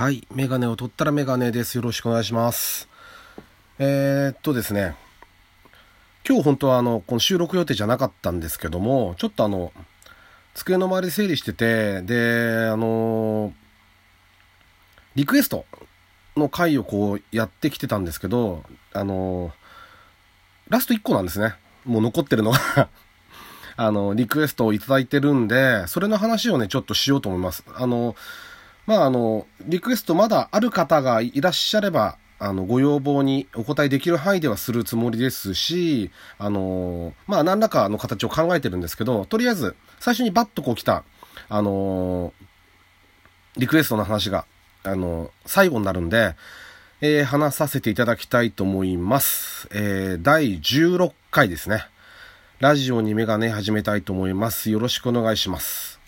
はい。メガネを取ったらメガネです。よろしくお願いします。えー、っとですね。今日本当はあの、この収録予定じゃなかったんですけども、ちょっとあの、机の周り整理してて、で、あの、リクエストの回をこうやってきてたんですけど、あの、ラスト1個なんですね。もう残ってるのが あの、リクエストをいただいてるんで、それの話をね、ちょっとしようと思います。あの、まあ、あの、リクエストまだある方がいらっしゃれば、あの、ご要望にお答えできる範囲ではするつもりですし、あの、まあ、何らかの形を考えてるんですけど、とりあえず、最初にバッとこう来た、あの、リクエストの話が、あの、最後になるんで、え、話させていただきたいと思います。え、第16回ですね。ラジオにメガネ始めたいと思います。よろしくお願いします。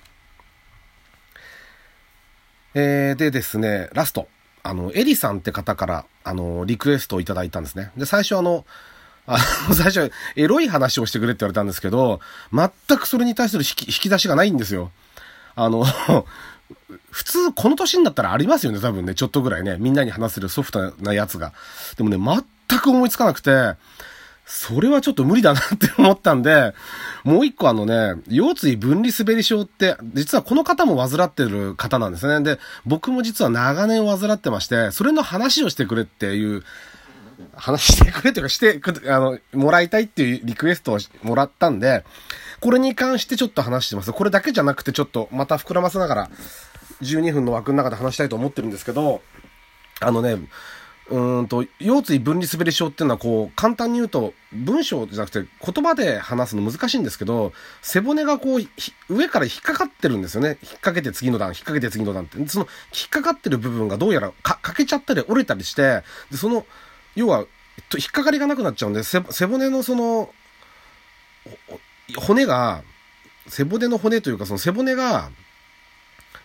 えー、でですね、ラスト。あの、エリさんって方から、あの、リクエストをいただいたんですね。で、最初あの、あの、最初、エロい話をしてくれって言われたんですけど、全くそれに対する引き引き出しがないんですよ。あの、普通、この年になったらありますよね、多分ね、ちょっとぐらいね、みんなに話せるソフトなやつが。でもね、全く思いつかなくて、それはちょっと無理だなって思ったんで、もう一個あのね、腰椎分離滑り症って、実はこの方も患ってる方なんですね。で、僕も実は長年患ってまして、それの話をしてくれっていう、話してくれというかしてく、あの、もらいたいっていうリクエストをもらったんで、これに関してちょっと話してます。これだけじゃなくてちょっとまた膨らませながら、12分の枠の中で話したいと思ってるんですけど、あのね、うんと、腰椎分離滑り症っていうのはこう、簡単に言うと、文章じゃなくて言葉で話すの難しいんですけど、背骨がこう、上から引っかかってるんですよね。引っ掛けて次の段、引っ掛けて次の段って。その、引っかかってる部分がどうやらか、欠けちゃったり折れたりして、で、その、要は、引っかかりがなくなっちゃうんで、背骨のその、骨が、背骨の骨というかその背骨が、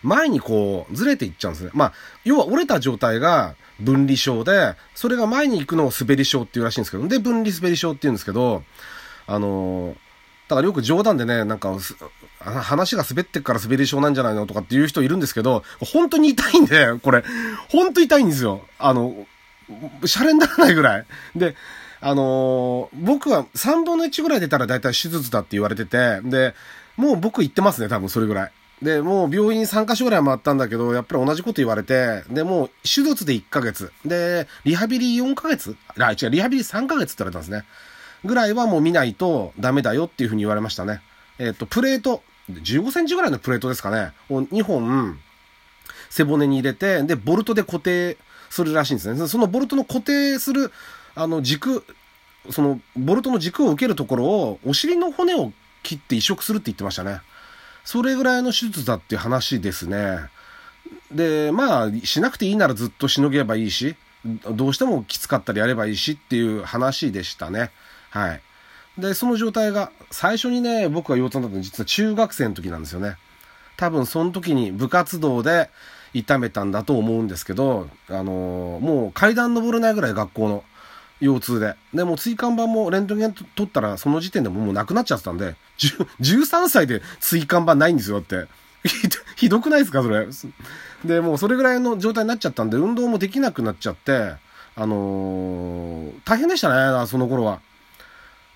前にこう、ずれていっちゃうんですね。まあ、要は折れた状態が分離症で、それが前に行くのを滑り症っていうらしいんですけど、で、分離滑り症っていうんですけど、あのだからよく冗談でね、なんか、話が滑ってっから滑り症なんじゃないのとかっていう人いるんですけど、本当に痛いんで、これ、本当痛いんですよ。あの、シャレにならないぐらい。で、あのー、僕は3分の1ぐらい出たら大体手術だって言われてて、で、もう僕行ってますね、多分それぐらい。で、もう病院3カ所ぐらい回ったんだけど、やっぱり同じこと言われて、で、もう手術で1ヶ月。で、リハビリ4ヶ月？あ、違う、リハビリ3ヶ月って言われたんですね。ぐらいはもう見ないとダメだよっていうふうに言われましたね。えっ、と、プレート、15センチぐらいのプレートですかね。を2本、背骨に入れて、で、ボルトで固定するらしいんですね。そのボルトの固定する、あの、軸、その、ボルトの軸を受けるところを、お尻の骨を切って移植するって言ってましたね。それぐらいの手術だっていう話ですね。で、まあ、しなくていいならずっとしのげばいいし、どうしてもきつかったらやればいいしっていう話でしたね。はい。で、その状態が、最初にね、僕が腰痛になったの実は中学生の時なんですよね。多分その時に部活動で痛めたんだと思うんですけど、あのー、もう階段登れないぐらい学校の腰痛で。で、もう椎間板もレントゲン取ったらその時点でもうなくなっちゃってたんで、13歳で椎間板ないんですよって。ひどくないですかそれ。で、もうそれぐらいの状態になっちゃったんで、運動もできなくなっちゃって、あのー、大変でしたね、その頃は。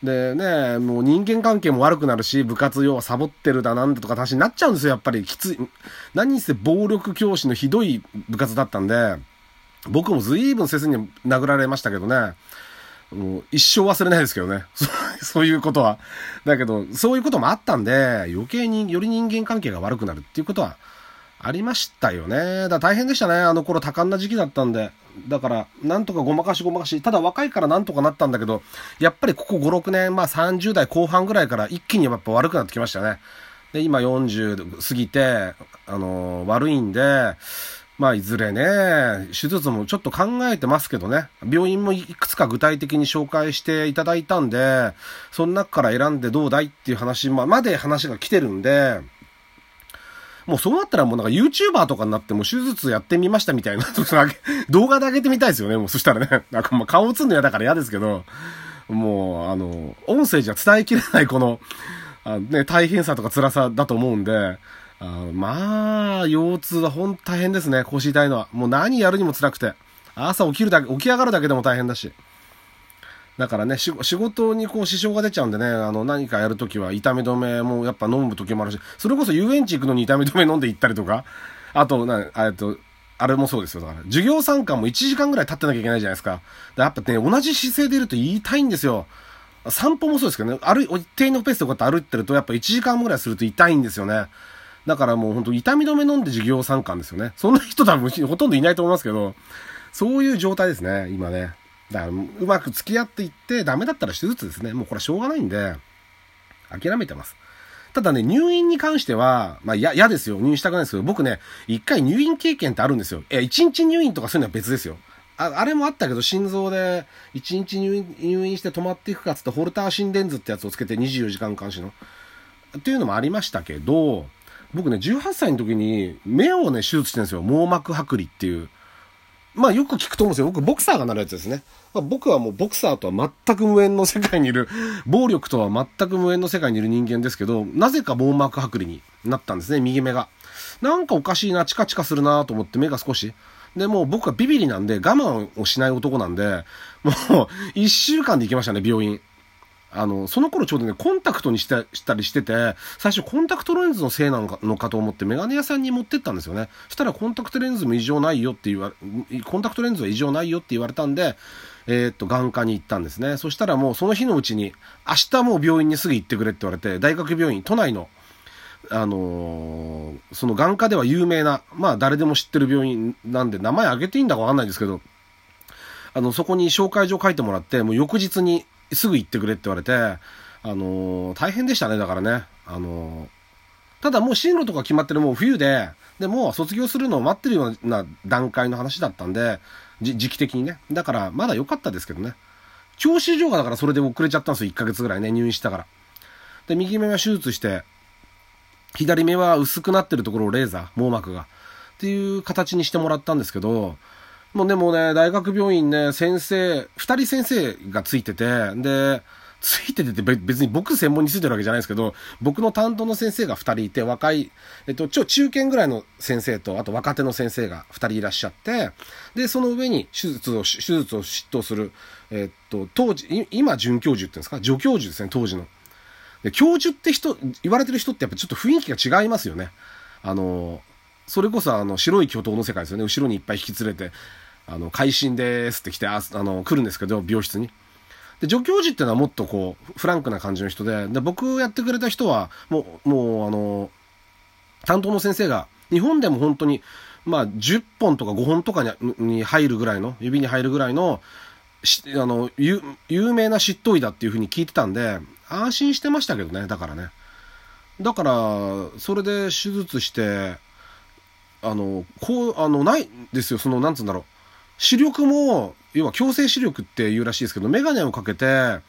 でね、もう人間関係も悪くなるし、部活要はサボってるだなんだとか話になっちゃうんですよ、やっぱり。きつい。何せ暴力教師のひどい部活だったんで、僕も随分せずに殴られましたけどね。もう一生忘れないですけどね。そういうことは。だけど、そういうこともあったんで、余計により人間関係が悪くなるっていうことはありましたよね。だ大変でしたね。あの頃多感な時期だったんで。だから、なんとかごまかしごまかし。ただ若いからなんとかなったんだけど、やっぱりここ5、6年、まあ30代後半ぐらいから一気にやっぱ悪くなってきましたね。で、今40過ぎて、あのー、悪いんで、まあ、いずれね、手術もちょっと考えてますけどね。病院もいくつか具体的に紹介していただいたんで、その中から選んでどうだいっていう話まで話が来てるんで、もうそうなったらもうなんか YouTuber とかになっても手術やってみましたみたいな 動画で上げてみたいですよね。もうそしたらね。なんかまあ顔映るの嫌だから嫌ですけど、もうあの、音声じゃ伝えきれないこの、あね、大変さとか辛さだと思うんで、まあ、腰痛はほんと大変ですね。腰痛いのは。もう何やるにも辛くて。朝起きるだけ、起き上がるだけでも大変だし。だからね、仕事にこう支障が出ちゃうんでね、あの、何かやるときは痛み止めもやっぱ飲むときもあるし、それこそ遊園地行くのに痛み止め飲んで行ったりとか、あと、な、えっと、あれもそうですよ。だから、授業参観も1時間ぐらい立ってなきゃいけないじゃないですか。でやっぱね、同じ姿勢でいると言いたいんですよ。散歩もそうですけどね、歩い、一定のペースでこうやって歩いてると、やっぱ1時間ぐらいすると痛いんですよね。だからもう本当痛み止め飲んで授業参観ですよね。そんな人多分ほとんどいないと思いますけど、そういう状態ですね、今ね。だから、うまく付き合っていって、ダメだったら手術ですね。もうこれはしょうがないんで、諦めてます。ただね、入院に関しては、まあ、嫌、嫌ですよ。入院したくないですけど、僕ね、一回入院経験ってあるんですよ。え、一日入院とかそういうのは別ですよ。ああれもあったけど、心臓で一日入院入院して止まっていくかつって、ホルター心電図ってやつをつけて24時間監視の。っていうのもありましたけど、僕ね、18歳の時に目をね、手術してるんですよ。網膜剥離っていう。まあよく聞くと思うんですよ。僕、ボクサーがなるやつですね。まあ、僕はもうボクサーとは全く無縁の世界にいる、暴力とは全く無縁の世界にいる人間ですけど、なぜか網膜剥離になったんですね、右目が。なんかおかしいな、チカチカするなと思って目が少し。で、もう僕はビビリなんで我慢をしない男なんで、もう一週間で行きましたね、病院。あの、その頃ちょうどね、コンタクトにしたしたりしてて、最初コンタクトレンズのせいなのかのかと思ってメガネ屋さんに持ってったんですよね。そしたらコンタクトレンズも異常ないよって言われ、コンタクトレンズは異常ないよって言われたんで、えー、っと、眼科に行ったんですね。そしたらもうその日のうちに、明日もう病院にすぐ行ってくれって言われて、大学病院、都内の、あのー、その眼科では有名な、まあ誰でも知ってる病院なんで、名前挙げていいんだかわかんないんですけど、あの、そこに紹介状書いてもらって、もう翌日にすぐ行ってくれって言われて、あのー、大変でしたね、だからね。あのー、ただもう進路とか決まってるもう冬で、で、もう卒業するのを待ってるような段階の話だったんで、時期的にね。だから、まだ良かったですけどね。調子異常がだからそれで遅れちゃったんですよ、1ヶ月ぐらいね、入院したから。で、右目は手術して、左目は薄くなってるところをレーザー、網膜が。っていう形にしてもらったんですけど、もうでもね、大学病院ね、先生、二人先生がついてて、で、ついててて別に僕専門についてるわけじゃないですけど、僕の担当の先生が二人いて、若い、えっと、超中堅ぐらいの先生と、あと若手の先生が二人いらっしゃって、で、その上に手術を、手術を執刀する、えっと、当時、今准教授って言うんですか？助教授ですね、当時の。で、教授って人、言われてる人ってやっぱちょっと雰囲気が違いますよね。あの、それこそあの、白い巨頭の世界ですよね。後ろにいっぱい引き連れて、あの、会心ですって来て、ああの、来るんですけど、病室に。で、助教授っていうのはもっとこう、フランクな感じの人で、で、僕やってくれた人は、もう、もう、あの、担当の先生が、日本でも本当に、まあ、10本とか5本とかに入るぐらいの、指に入るぐらいの、あの、有名な執刀医だっていうふうに聞いてたんで、安心してましたけどね、だからね。だから、それで手術して、あの、こう、あの、ないんですよ、その、なんつうんだろう。視力も、要は強制視力っていうらしいですけど、メガネをかけて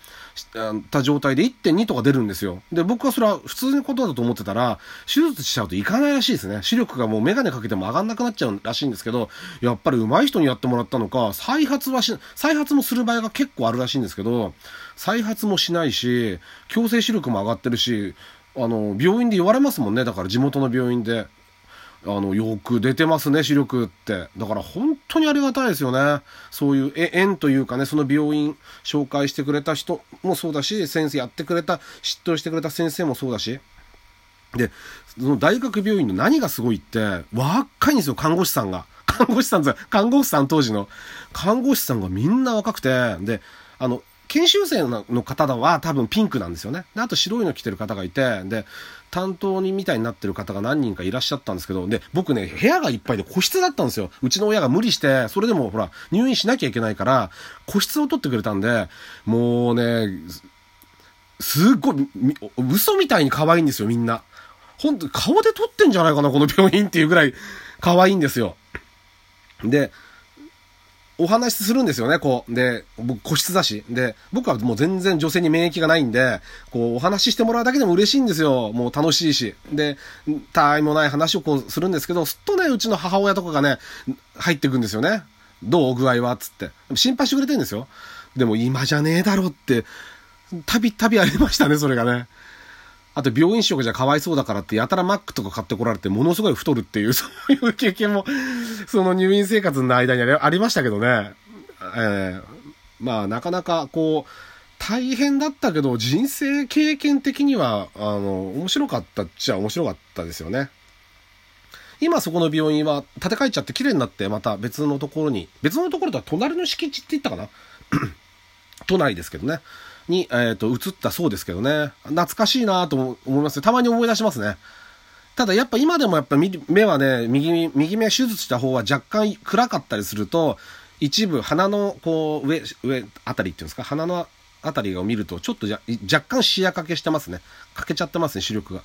た状態で1.2とか出るんですよ。で、僕はそれは普通のことだと思ってたら、手術しちゃうといかないらしいですね。視力がもうメガネかけても上がんなくなっちゃうらしいんですけど、やっぱり上手い人にやってもらったのか、再発はし、再発もする場合が結構あるらしいんですけど、再発もしないし、強制視力も上がってるし、あの、病院で言われますもんね。だから地元の病院で。あの、よく出てますね、視力って。だから本当にありがたいですよね。そういうえ縁というかね、その病院紹介してくれた人もそうだし、先生やってくれた、嫉妬してくれた先生もそうだし。で、その大学病院の何がすごいって、若いんですよ、看護師さんが。看護師さん看護師さん当時の。看護師さんがみんな若くて、で、あの、研修生の方は多分ピンクなんですよね。で、あと白いの着てる方がいて、で、担当にみたいになってる方が何人かいらっしゃったんですけど、で、僕ね、部屋がいっぱいで個室だったんですよ。うちの親が無理して、それでもほら、入院しなきゃいけないから、個室を取ってくれたんで、もうね、すっごい、嘘みたいに可愛いんですよ、みんな。ほんと、顔で撮ってんじゃないかな、この病院っていうぐらい可愛いんですよ。で、お話しするんですよね、こう。で、僕個室だし。で、僕はもう全然女性に免疫がないんで、こう、お話ししてもらうだけでも嬉しいんですよ。もう楽しいし。で、たわいもない話をこうするんですけど、すっとね、うちの母親とかがね、入ってくんですよね。どう？具合は？つって。心配してくれてるんですよ。でも今じゃねえだろって、たびたびありましたね、それがね。あと病院食じゃかわいそうだからってやたらマックとか買ってこられてものすごい太るっていう、そういう経験も、その入院生活の間にありましたけどね。えー、まあなかなかこう、大変だったけど、人生経験的には、あの、面白かったっちゃ面白かったですよね。今そこの病院は建て替えちゃって綺麗になってまた別のところに、別のところとは隣の敷地って言ったかな？都内ですけどね。に、えっ、ー、と、移ったそうですけどね。懐かしいなと思いますたまに思い出しますね。ただやっぱ今でもやっぱ目はね、右、右目手術した方は若干暗かったりすると、一部鼻のこう上、上あたりっていうんですか、鼻のあたりを見るとちょっと若干視野かけしてますね。かけちゃってますね、視力が。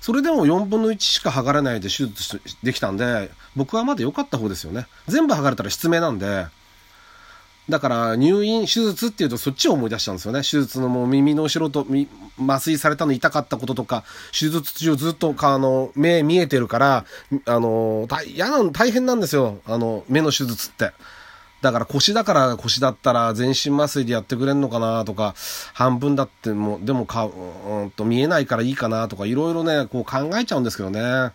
それでも4分の1しか剥がれないで手術できたんで、僕はまだ良かった方ですよね。全部剥がれたら失明なんで、だから入院、手術っていうとそっちを思い出したんですよね。手術のもう耳の後ろと麻酔されたの痛かったこととか、手術中ずっとあの目見えてるから、あの、嫌なの大変なんですよ。あの、目の手術って。だから腰だから腰だったら全身麻酔でやってくれんのかなとか、半分だっても、でもか、うんと見えないからいいかなとか、いろいろね、こう考えちゃうんですけどね。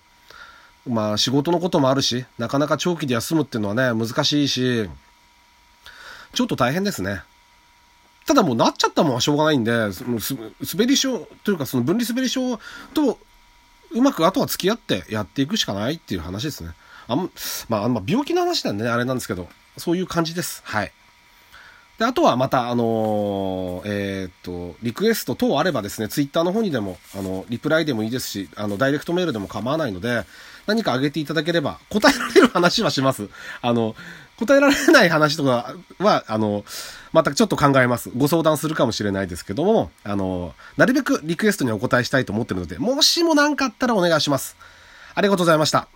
まあ仕事のこともあるし、なかなか長期で休むっていうのはね、難しいし、ちょっと大変ですね。ただもうなっちゃったもんはしょうがないんで、その滑り症というかその分離滑り症とうまくあとは付き合ってやっていくしかないっていう話ですね。あん、まあ、あ病気の話なんでね、あれなんですけど、そういう感じです。はい。で、あとはまた、あのー、えー、っと、リクエスト等あればですね、ツイッターの方にでも、あの、リプライでもいいですし、あの、ダイレクトメールでも構わないので、何かあげていただければ、答えられる話はします。あの、答えられない話とかは、あの、またちょっと考えます。ご相談するかもしれないですけども、あの、なるべくリクエストにお答えしたいと思ってるので、もしも何かあったらお願いします。ありがとうございました。